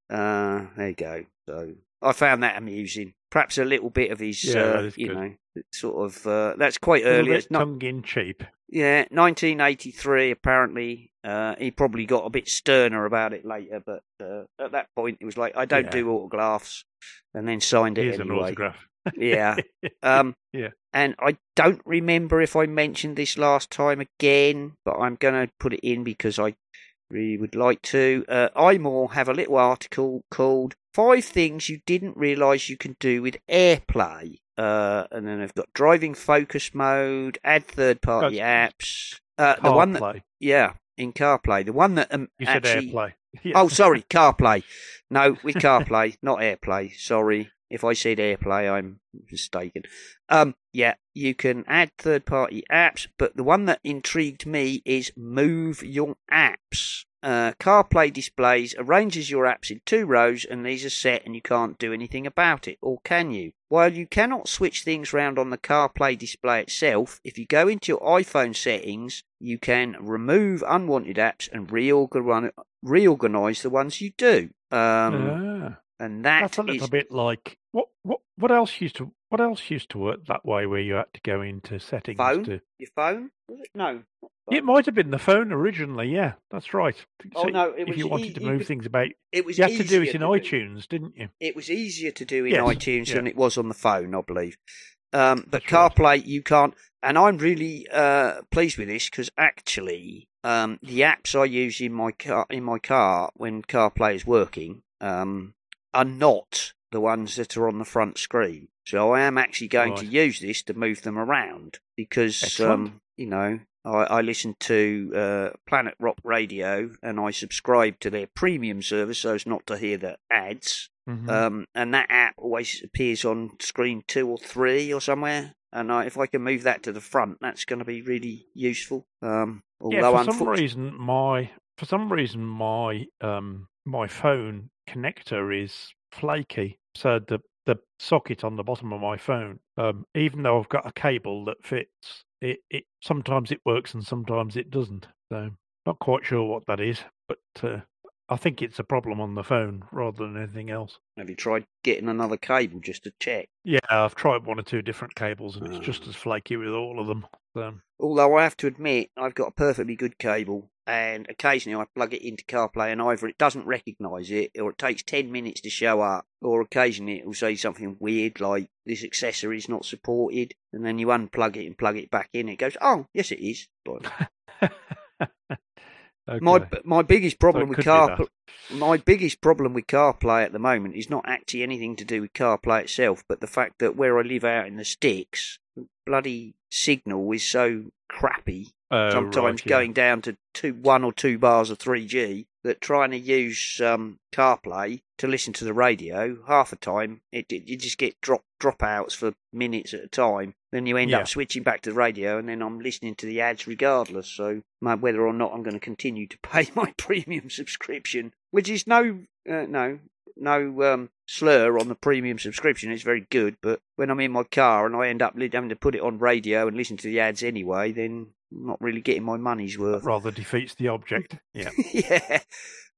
Uh, there you go. So I found that amusing. Perhaps a little bit of his, Yeah, uh, you good. know, sort of. Uh, that's quite early. It's not tongue in cheap. yeah, 1983. Apparently, uh, he probably got a bit sterner about it later, but uh, at that point, it was like, "I don't Yeah. do autographs," and then signed it Here's an autograph. Yeah. Um, Yeah. And I don't remember if I mentioned this last time again, but I'm going to put it in because I really would like to. Uh, iMore have a little article called Five Things You Didn't Realise You Can Do with AirPlay. Uh, and then I've got driving focus mode, add third party apps. Uh, the one that, yeah, in CarPlay. The one that um, You said actually. AirPlay. Yeah. Oh, sorry, CarPlay. No, with CarPlay, not AirPlay. Sorry. If I said AirPlay, I'm mistaken. Um, yeah, you can add third party apps, but the one that intrigued me is Move Your Apps. Uh, CarPlay displays arranges your apps in two rows, and these are set, and you can't do anything about it, or can you? While you cannot switch things round on the CarPlay display itself, if you go into your iPhone settings, you can remove unwanted apps and reorganize reorganize the ones you do. Um, Ah, and that that's a little is- bit like what what what else used to what else used to work that way where you had to go into settings Phone? to Your phone? Was it? No. it might have been the phone originally, yeah, that's right. Oh, So no, it if was you e- wanted to move could- things about It was you had to do it in iTunes, didn't you? It was easier to do in Yes, iTunes yeah. than it was on the phone, I believe. Um, but That's right. CarPlay, you can't. And I'm really uh, pleased with this because actually, um, the apps I use in my car in my car when CarPlay is working um, are not the ones that are on the front screen. So I am actually going to use this to move them around because um, you know I, I listen to uh, Planet Rock Radio and I subscribe to their premium service so as not to hear the ads. Mhm. Um, and that app always appears on screen two or three or somewhere. And I, if I can move that to the front, that's going to be really useful. Um, yeah, although for some reason my for some reason my um my phone connector is flaky. So the the socket on the bottom of my phone, um, even though I've got a cable that fits, it, it sometimes it works and sometimes it doesn't. So not quite sure what that is, but uh, I think it's a problem on the phone rather than anything else. have you tried getting another cable just to check? Yeah, I've tried one or two different cables and it's just Ah. as flaky with all of them. So Although I have to admit, I've got a perfectly good cable, and occasionally I plug it into CarPlay, and either it doesn't recognise it, or it takes ten minutes to show up, or occasionally it will say something weird like this accessory is not supported, and then you unplug it and plug it back in. It goes, oh yes, it is. Like, okay. My my biggest problem it with car my biggest problem with CarPlay at the moment is not actually anything to do with CarPlay itself, but the fact that where I live out in the sticks, bloody signal is so crappy. Oh, sometimes right, yeah. going down to two one or two bars of three G. That trying to use um, CarPlay to listen to the radio, half the time it, it you just get drop dropouts for minutes at a time. Then you end Yeah. up switching back to the radio, and then I'm listening to the ads regardless. So my- whether or not I'm going to continue to pay my premium subscription, which is no uh, no no um, slur on the premium subscription, it's very good. But when I'm in my car and I end up having to put it on radio and listen to the ads anyway, then I'm not really getting my money's worth. rather defeats the object. Yeah. yeah.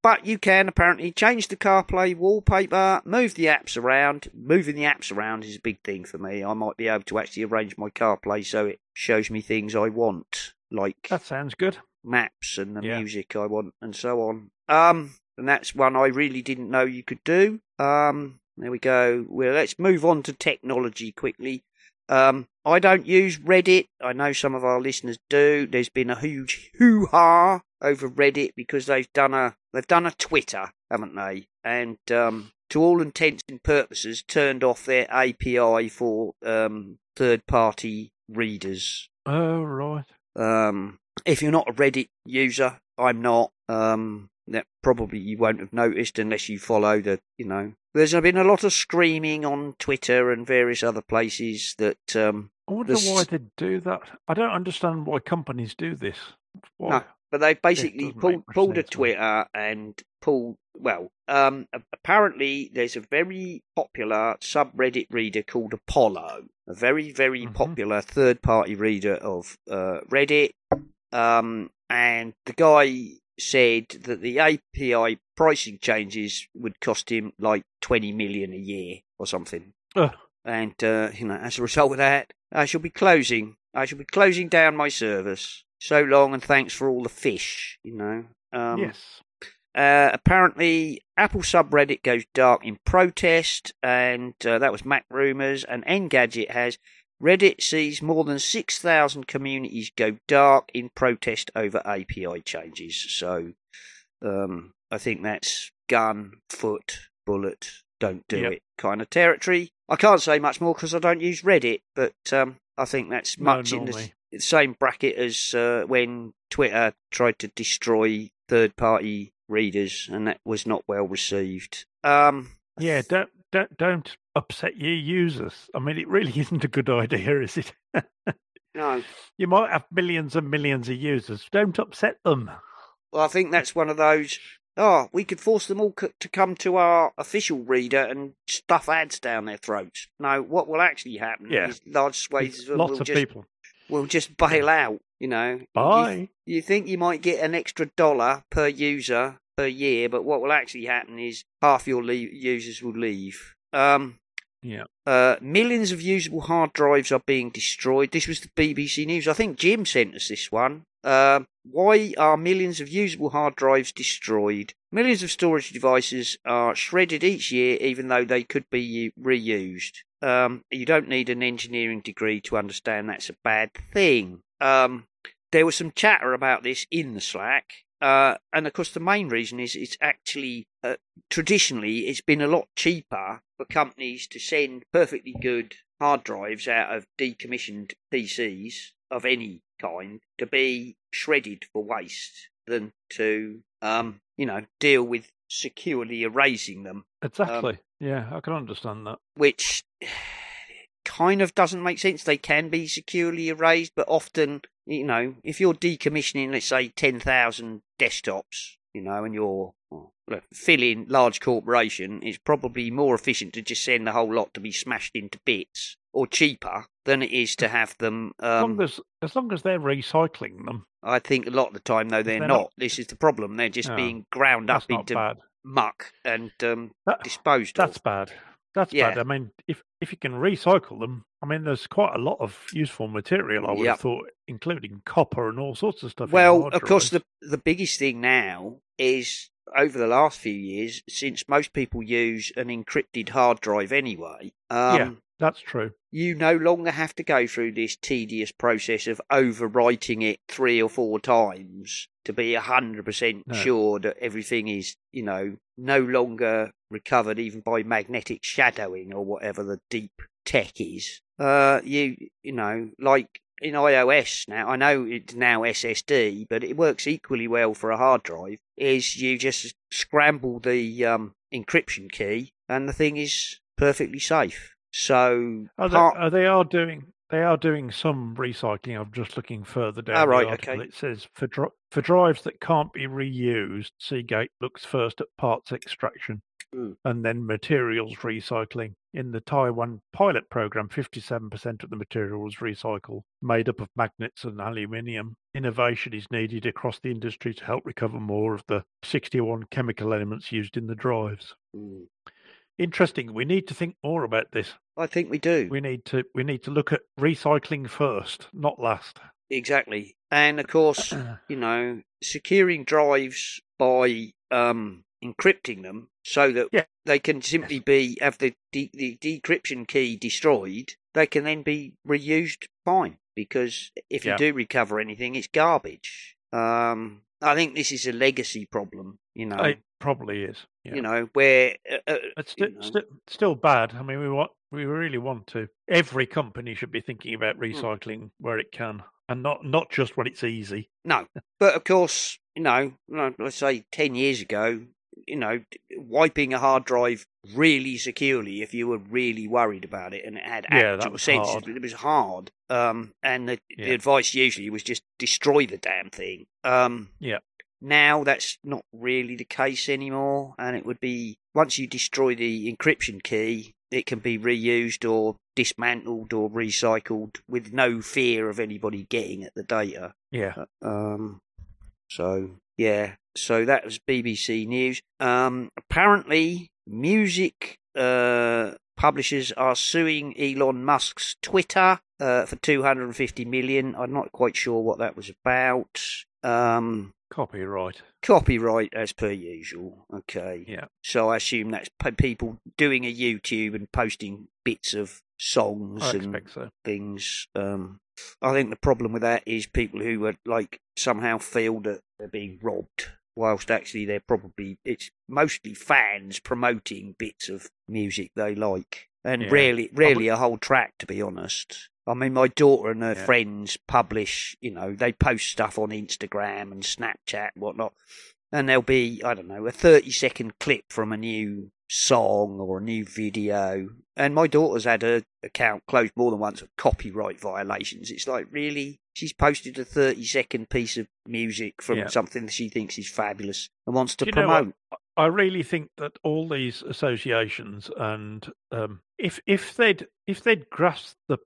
But you can apparently change the CarPlay wallpaper, move the apps around. Moving the apps around is a big thing for me. I might be able to actually arrange my CarPlay so it shows me things I want, like That sounds good. maps and the Yeah. music I want and so on. Um, and that's one I really didn't know you could do. Um, there we go. Well, let's move on to technology quickly. Um, I don't use Reddit. I know some of our listeners do. There's been a huge hoo ha over Reddit because they've done a they've done a Twitter, haven't they? And um, to all intents and purposes, turned off their API for um, third party readers. Oh, right. Um, if you're not a Reddit user, I'm not. Um, that probably you won't have noticed unless you follow the, you know. There's been a lot of screaming on Twitter and various other places that um, I wonder why they do that. I don't understand why companies do this. Why? No. But they've basically pulled pulled a sense, does it? Twitter and pulled well. Um, apparently, there's a very popular subreddit reader called Apollo, a very very Mhm. popular third party reader of uh, Reddit. Um, and the guy said that the API pricing changes would cost him like twenty million a year or something. Ugh. And uh, you know, as a result of that, I shall be closing. I shall be closing down my service. So long, and thanks for all the fish. You know. Um, yes. uh, apparently, Apple subreddit goes dark in protest, and uh, that was MacRumors. And Engadget has Reddit sees more than 6,000 communities go dark in protest over API changes. So um, I think that's gun, foot, bullet, don't do Yep. it kind of territory. I can't say much more because I don't use Reddit, but um, I think that's No, much in the same bracket as uh, when Twitter tried to destroy third party readers, and that was not well received. Um, Yeah, don't, don't don't upset your users. I mean, it really isn't a good idea, is it? no. you might have millions and millions of users. Don't upset them. Well, I think that's one of those. Oh, we could force them all to come to our official reader and stuff ads down their throats. No, what will actually happen Yeah. is large swathes of Lots will of just people. Will just bail out. You know, You- Bye. You think you might get an extra dollar per user per year, but what will actually happen is half your le- users will leave. Um, Yeah. Uh, millions of usable hard drives are being destroyed. This was the BBC News. I think Jim sent us this one. Uh, why are millions of usable hard drives destroyed? Millions of storage devices are shredded each year, even though they could be reused. Um, you don't need an engineering degree to understand that's a bad thing. Um, there was some chatter about this in the Slack, uh, and of course, the main reason is it's actually uh, traditionally it's been a lot cheaper for companies to send perfectly good hard drives out of decommissioned PCs of any kind to be shredded for waste than to, um, you know, deal with securely erasing them. Exactly. Um, yeah, I can understand that. Which kind of doesn't make sense. They can be securely erased, but often, you know, if you're decommissioning, let's say, 10,000 desktops, you know, and you're well, filling large corporation, it's probably more efficient to just send the whole lot to be smashed into bits or cheaper than it is to have them. Um, as, long as, as long as they're recycling them. I think a lot of the time, though, they're, they're not. not. This is the problem. They're just being ground up into bad. muck and um, that, disposed that's of. That's bad. That's yeah. bad. I mean, if if you can recycle them, I mean, there's quite a lot of useful material. I would yep. have thought, including copper and all sorts of stuff. Well, of course, the the biggest thing now is over the last few years, since most people use an encrypted hard drive anyway. Um, yeah, that's true. You no longer have to go through this tedious process of overwriting it three or four times to be 100% no. sure that everything is, you know, no longer recovered even by magnetic shadowing or whatever the deep tech is. Uh, you, you know, like in iOS now, I know it's now SSD, but it works equally well for a hard drive. Is you just scramble the um, encryption key and the thing is perfectly safe. So are they, are they are doing they are doing some recycling. I'm just looking further down. Oh, right, the okay. It says for dri- for drives that can't be reused, Seagate looks first at parts extraction mm. and then materials recycling. In the Taiwan pilot program, 57% of the material was recycled, made up of magnets and aluminium. Innovation is needed across the industry to help recover more of the 61 chemical elements used in the drives. Mm interesting. We need to think more about this. I think we do. We need to we need to look at recycling first, not last. Exactly. And of course, you know, securing drives by um, encrypting them so that yeah. they can simply be have the, de- the decryption key destroyed. They can then be reused fine because if you do recover anything, it's garbage. Um, I think this is a legacy problem. You know, it probably is. Yeah. You know, where uh, uh it's st- know. st- still bad. I mean, we want we really want to. Every company should be thinking about hmm. recycling mm. where it can, and not not just when it's easy. No, but of course, you know, let's say ten years ago, you know, wiping a hard drive really securely if you were really worried about it and it had yeah, actual sense. It was hard. Um, and the, yeah. the, advice usually was just destroy the damn thing. Um, yeah. Now that's not really the case anymore, and it would be once you destroy the encryption key, it can be reused or dismantled or recycled with no fear of anybody getting at the data. Yeah. Um. So yeah. So that was BBC News. Um. Apparently, music uh publishers are suing Elon Musk's Twitter uh, for 250 million. I'm not quite sure what that was about. Um, Copyright. Copyright, as per usual. Okay. Yeah. So I assume that's people doing a YouTube and posting bits of songs I and so. things. Um, I think the problem with that is people who are like somehow feel that they're being robbed, whilst actually they're probably it's mostly fans promoting bits of music they like, and yeah. rarely, rarely a whole track, to be honest. I mean, my daughter and her yeah. friends publish, you know, they post stuff on Instagram and Snapchat and whatnot. And there'll be, I don't know, a 30 second clip from a new song or a new video. And my daughter's had her account closed more than once for copyright violations. It's like, really? She's posted a 30 second piece of music from yeah. something that she thinks is fabulous and wants to promote. I really think that all these associations and um, if if they'd if they'd grasped the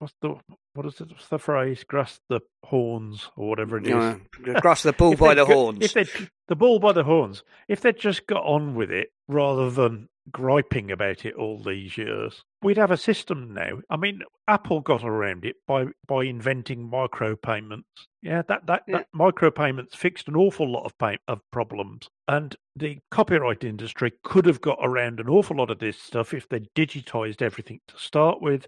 what's the what is it? What's the phrase? Grasp the horns or whatever it is. No, grasp the bull by the horns. If they the bull by the horns. If they'd just got on with it rather than griping about it all these years. We'd have a system now. I mean, Apple got around it by by inventing micropayments. Yeah, that that, Yeah. that micropayments fixed an awful lot of pay, of problems, and the copyright industry could have got around an awful lot of this stuff if they digitized everything to start with,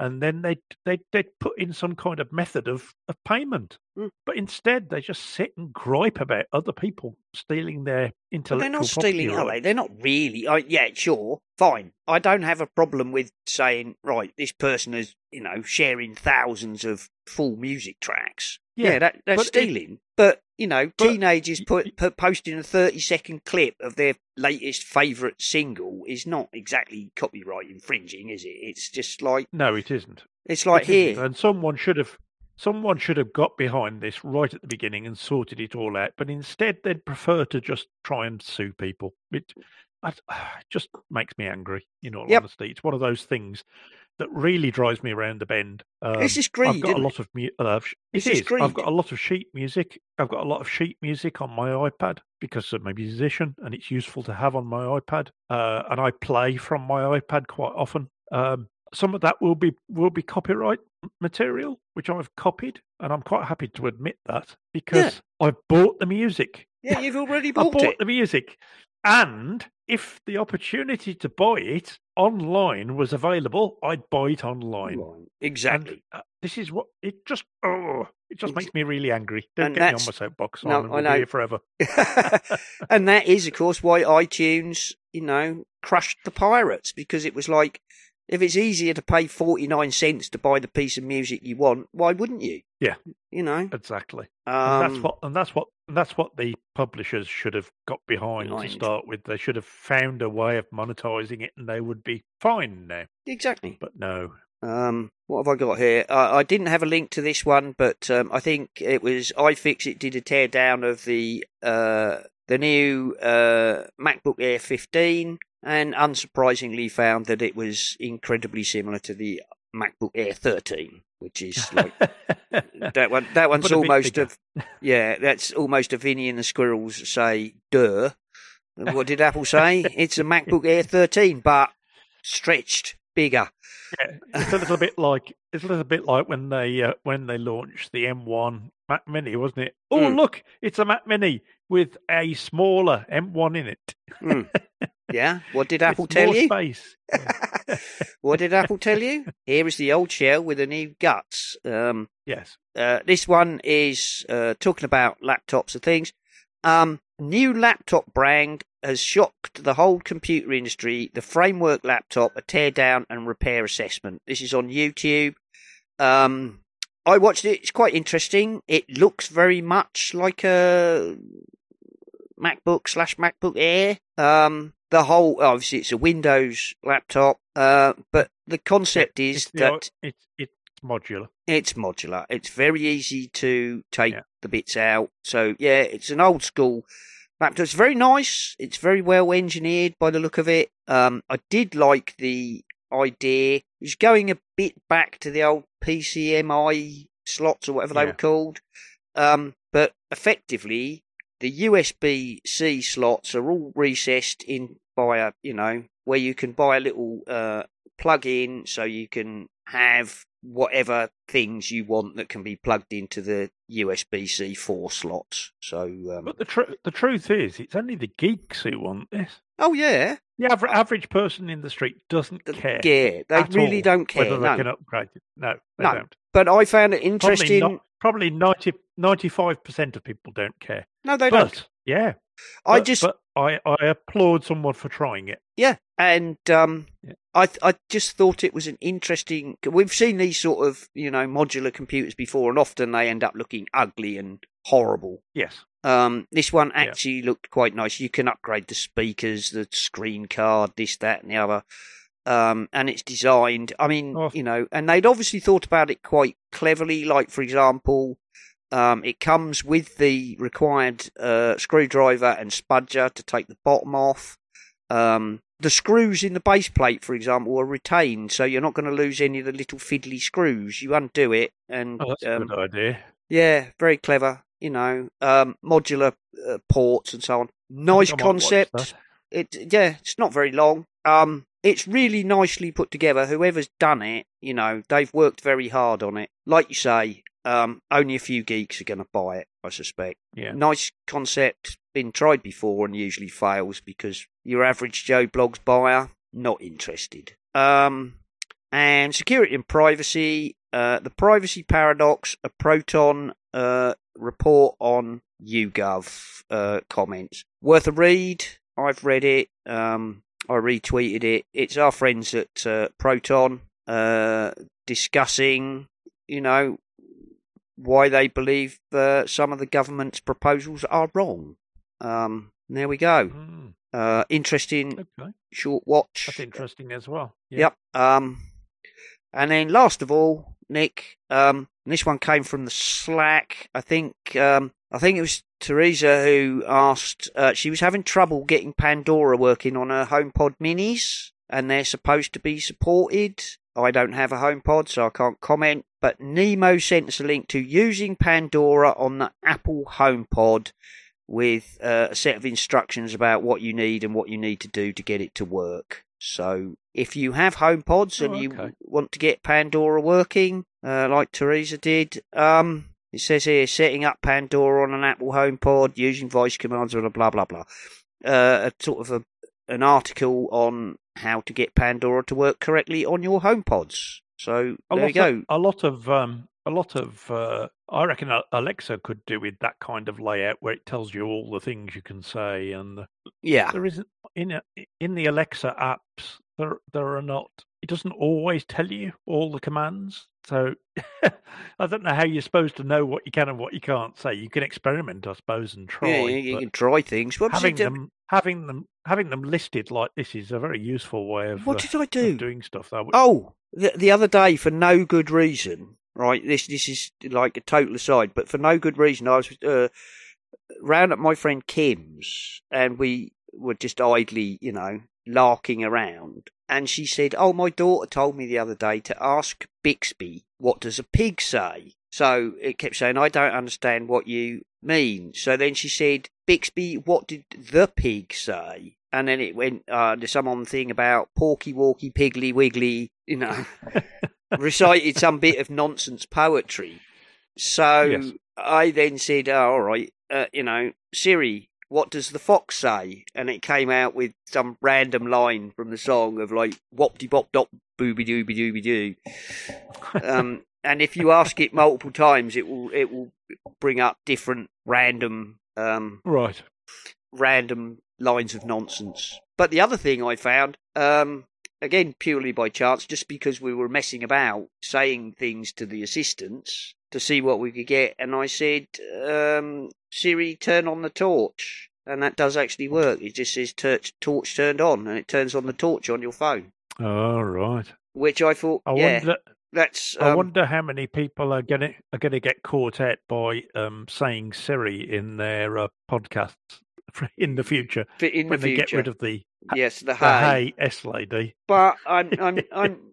and then they they they put in some kind of method of of payment. Mm. But instead, they just sit and gripe about other people stealing their intellectual they're not property stealing, are they? They're not really. I, yeah, sure, fine. I don't have a problem with saying, right, this person is, you know, sharing thousands of full music tracks. Yeah, Yeah, that, that's but it- stealing. but you know, But teenagers put, put posting a thirty-second clip of their latest favourite single is not exactly copyright infringing, is it? It's just like No, it isn't. it's like It isn't. here. and someone should have someone should have got behind this right at the beginning and sorted it all out. But instead, they'd prefer to just try and sue people. It, it just makes me angry. In all Yep. honesty, it's one of those things that really drives me around the bend. Um, It's just I've got a lot of mu- uh, It's is. I've got a lot of sheet music. I've got a lot of sheet music on my iPad because I'm a musician and it's useful to have on my iPad. Uh, and I play from my iPad quite often. Um, some of that will be will be copyright material, which I've copied, and I'm quite happy to admit that because I bought the music. Yeah, you've already bought, it. I bought bought it. the music, and if the opportunity to buy it online was available, I'd buy it online. Right, Exactly. And uh, this is what it just oh, it just Ex- makes me really angry. Don't get me on my soapbox, no, Simon. I we'll know. be here forever. and that is, of course, why iTunes, you know, crushed the pirates because it was like, if it's easier to pay 49 cents to buy the piece of music you want, why wouldn't you? Yeah. You know? Exactly. Um, and that's what and that's what and that's what the publishers should have got behind, Behind. to start with. They should have found a way of monetizing it, and they would be fine now. Exactly. But no, Um, what have I got here? Uh, I didn't have a link to this one, but um, I think it was iFixit did a teardown of the uh, the new uh, MacBook Air 15, and unsurprisingly found that it was incredibly similar to the MacBook Air 13, which is like that one. That one's But a bit almost a yeah. That's almost a Vinny and the Squirrels say duh. What did Apple say? It's a MacBook Air 13, but stretched bigger. Yeah, it's a little bit like it's a little bit like when they uh, when they launched the M1 Mac Mini, wasn't it? Oh, Mm. look, it's a Mac Mini with a smaller M1 in it. Hmm. Yeah. What did Apple tell more you? Space. What did Apple tell you? Here is the old shell with the new guts. Um, yes. uh, this one is uh, talking about laptops and things. Um, new laptop brand has shocked the whole computer industry. The framework laptop, a teardown and repair assessment. This is on YouTube. Um, I watched it. It's quite interesting. It looks very much like a MacBook slash MacBook Air. Um, the whole obviously it's a Windows laptop, uh, but the concept is It's, that it's it's modular. it's modular. It's very easy to take Yeah. the bits out. So yeah, it's an old school laptop. It's very nice. It's very well engineered by the look of it. Um, I did like the idea. It's going a bit back to the old PCMI slots or whatever they Yeah. were called. Um, but effectively, the USB C slots are all recessed in by a you know where you can buy a little uh, plug in so you can have whatever things you want that can be plugged into the USB C four slots. So um, But the tr- the truth is, it's only the geeks who want this. oh yeah, The aver- average person in the street doesn't care. yeah, they really all don't care. whether No. they can upgrade it. No, they No. don't. But I found it Probably interesting. not. Probably 95 percent of people don't care. No, they don't. Yeah, I but- just but I I applaud someone for trying it. Yeah, and um, Yeah. I I just thought it was an interesting. We've seen these sort of you know modular computers before, and often they end up looking ugly and horrible. Yes. Um, this one Yeah. actually looked quite nice. You can upgrade the speakers, the screen card, this, that, and the other. Um, and it's designed. I mean, Oh. you know, and they'd obviously thought about it quite cleverly. Like, for example, um, it comes with the required uh, screwdriver and spudger to take the bottom off. Um, the screws in the base plate, for example, are retained, so you're not going to lose any of the little fiddly screws. You undo it, and Oh, that's um, a good idea. yeah, very clever. You know, um, modular uh, ports and so on. Nice I might watch concept. It yeah, it's not very long. Um, it's really nicely put together. Whoever's done it, you know, they've worked very hard on it. Like you say, um, only a few geeks are going to buy it, I suspect. Yeah. Nice concept, been tried before and usually fails because your average Joe Bloggs buyer, not interested. Um, and security and privacy, uh, the privacy paradox, a Proton uh, report on YouGov uh, comments. Worth a read. I've read it. Um, I retweeted it. It's our friends at uh, Proton uh, discussing, you know, why they believe uh, some of the government's proposals are wrong. Um, there we go. Mm, Uh, interesting okay. short watch. That's interesting as well. Yeah. Yep. Um, and then last of all, Nick, um, this one came from the Slack. I think, um, I think it was Teresa who asked. Uh, she was having trouble getting Pandora working on her HomePod Minis, and they're supposed to be supported. I don't have a HomePod, so I can't comment. But Nemo sent us a link to using Pandora on the Apple HomePod with uh, a set of instructions about what you need and what you need to do to get it to work. So if you have HomePods and Oh, you okay. want to get Pandora working, uh, like Teresa did, um, it says here setting up Pandora on an Apple HomePod using voice commands, blah blah blah blah. Uh, a sort of a, an article on how to get Pandora to work correctly on your HomePods. So A there you go. Of, a lot of um, a lot of uh, I reckon Alexa could do with that kind of layout where it tells you all the things you can say, and yeah, there isn't in a, in the Alexa apps. There there are not. It doesn't always tell you all the commands. So I don't know how you're supposed to know what you can and what you can't say. You can experiment, I suppose, and try. yeah, you, can try things. What, having uh, them having them having them listed like this is a very useful way of, what uh, did I do? doing stuff. That would, Oh, the, the other day for no good reason. Right, this this is like a total aside, but for no good reason, I was uh, round at my friend Kim's, and we were just idly, you know, larking around. And she said, "Oh, my daughter told me the other day to ask Bixby what does a pig say." So it kept saying, "I don't understand what you mean." So then she said, "Bixby, what did the pig say?" And then it went uh, to some on thing about Porky Walky Piggly Wiggly, you know, recited some bit of nonsense poetry. So Yes. I then said, oh, all right, uh, you know, Siri, what does the fox say? And it came out with some random line from the song of like, wop de bop dop booby dooby dooby doo. Um, and if you ask it multiple times, it will it will bring up different random um, right. random lines of nonsense. But the other thing I found, um, again purely by chance, just because we were messing about saying things to the assistants to see what we could get, and I said, um, "Siri, turn on the torch," and that does actually work. It just says torch, torch turned on, and it turns on the torch on your phone. All right. Which I thought, I yeah, wonder. that's I um, wonder how many people are going to are going to get caught out by um, saying Siri in their uh, podcasts in the future in the when they get rid of the, yes, the the hay. hey S lady. but I'm I'm I'm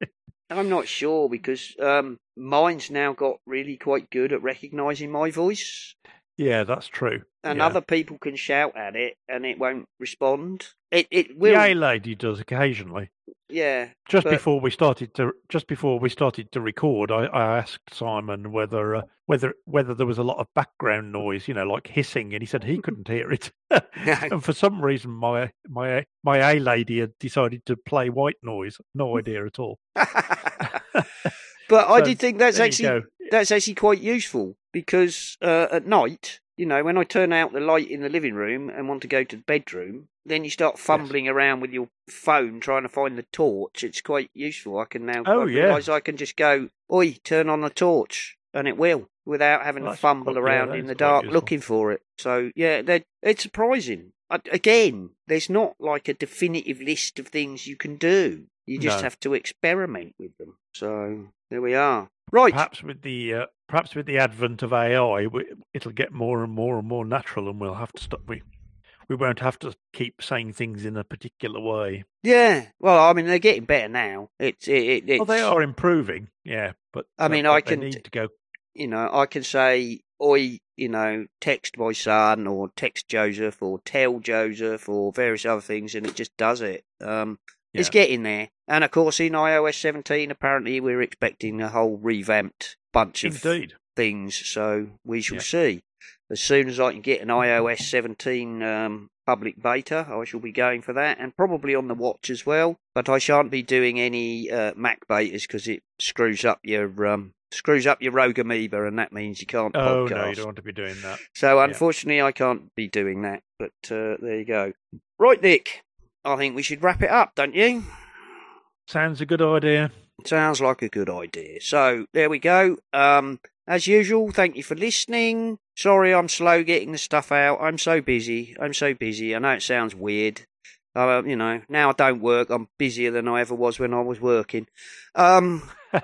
I'm not sure because um, mine's now got really quite good at recognising my voice, Yeah, that's true. and yeah. other people can shout at it and it won't respond. It it will, the A lady does occasionally. yeah. Just But- before we started to just before we started to record, I, I asked Simon whether uh, whether whether there was a lot of background noise, you know, like hissing, and he said he couldn't hear it. and for some reason, my my my A lady had decided to play white noise. No idea at all. but I So, did think that's actually that's actually quite useful because uh, at night, you know, when I turn out the light in the living room and want to go to the bedroom, then you start fumbling around with your phone trying to find the torch. It's quite useful. I can now Oh, I yeah. realise I can just go, "Oi, turn on the torch," and it will without having Well, to fumble yeah, around that in the dark useful. looking for it. So yeah, it's surprising. Again, there's not like a definitive list of things you can do. You just No. have to experiment with them. So there we are. Right. Perhaps with the uh, perhaps with the advent of AI, we, it'll get more and more and more natural, and we'll have to stop. We we won't have to keep saying things in a particular way. Yeah. Well, I mean, they're getting better now. It's it. it it's, Well, they are improving, yeah. But I mean, I can- need to go. You know, I can say, "Oi," you know, text my son or text Joseph or tell Joseph or various other things, and it just does it. Um, It's getting there. And of course, in iOS 17, apparently we're expecting a whole revamped bunch of Indeed. things. So we shall Yeah. see. As soon as I can get an iOS 17 um, public beta, I shall be going for that, and probably on the watch as well. But I shan't be doing any uh, Mac betas because it screws up your um, screws up your Rogue Amoeba, and that means you can't Oh podcast. no, you don't want to be doing that. So Yeah. unfortunately, I can't be doing that. But uh, there you go. Right, Nick. I think we should wrap it up, don't you? Sounds a good idea. Sounds like a good idea. So there we go. Um, as usual, thank you for listening. Sorry, I'm slow getting the stuff out. I'm so busy. I'm so busy. I know it sounds weird. Uh, you know, now I don't work. I'm busier than I ever was when I was working. Um,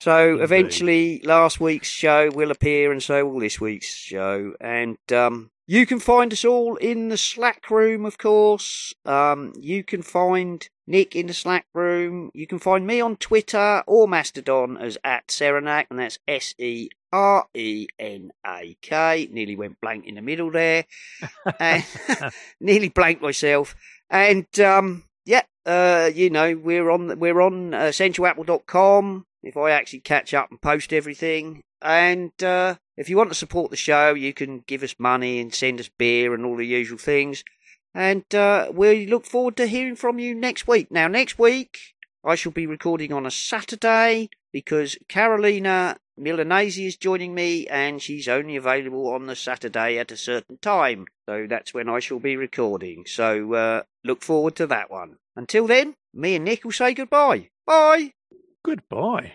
so Indeed. eventually, last week's show will appear, and so will this week's show. And um, you can find us all in the Slack room, of course. Um, you can find Nick in the Slack room. You can find me on Twitter or Mastodon as at Serenak, and that's S E R E N A K. Nearly went blank in the middle there. and nearly blanked myself. And um, yeah, uh, you know, we're on we're on uh. If I actually catch up and post everything, and uh, if you want to support the show, you can give us money and send us beer and all the usual things. And uh, we look forward to hearing from you next week. Now, next week I shall be recording on a Saturday because Carolina Milanesi is joining me, and she's only available on the Saturday at a certain time. So that's when I shall be recording. So uh, look forward to that one. Until then, me and Nick will say goodbye. Bye. Goodbye.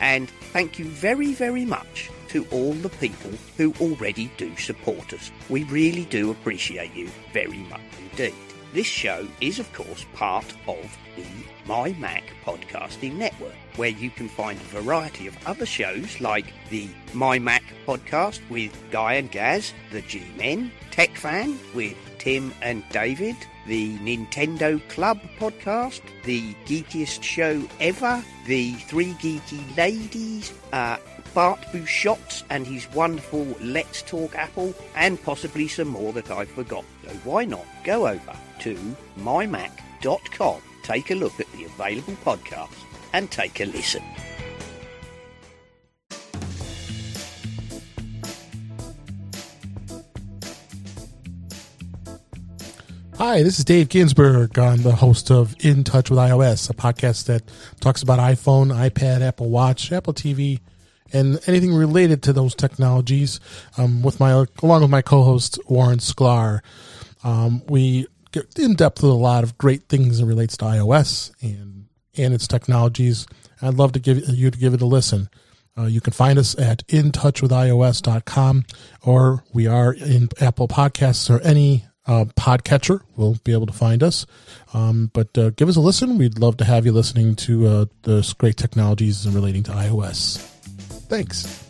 And thank you very, very much to all the people who already do support us. We really do appreciate you very much indeed. This show is, of course, part of the My Mac podcasting network, where you can find a variety of other shows like the My Mac podcast with Guy and Gaz, the G Men, Tech Fan with Tim and David, the Nintendo Club podcast, the geekiest show ever, the Three Geeky Ladies, uh, Bart Busschots and his wonderful Let's Talk Apple, and possibly some more that I've forgotten. So why not go over to mymac.com, take a look at the available podcasts, and take a listen. Hi, this is Dave Ginsburg. I'm the host of In Touch with iOS, a podcast that talks about iPhone, iPad, Apple Watch, Apple TV, and anything related to those technologies. Um, with my along with my co-host Warren Sklar, um, we get in depth with a lot of great things that relates to iOS and and its technologies. I'd love to give you to give it a listen. Uh, you can find us at intouchwithios.com or we are in Apple Podcasts or any uh, podcatcher will be able to find us. Um, but uh, give us a listen. We'd love to have you listening to uh, the great technologies relating to iOS. Thanks.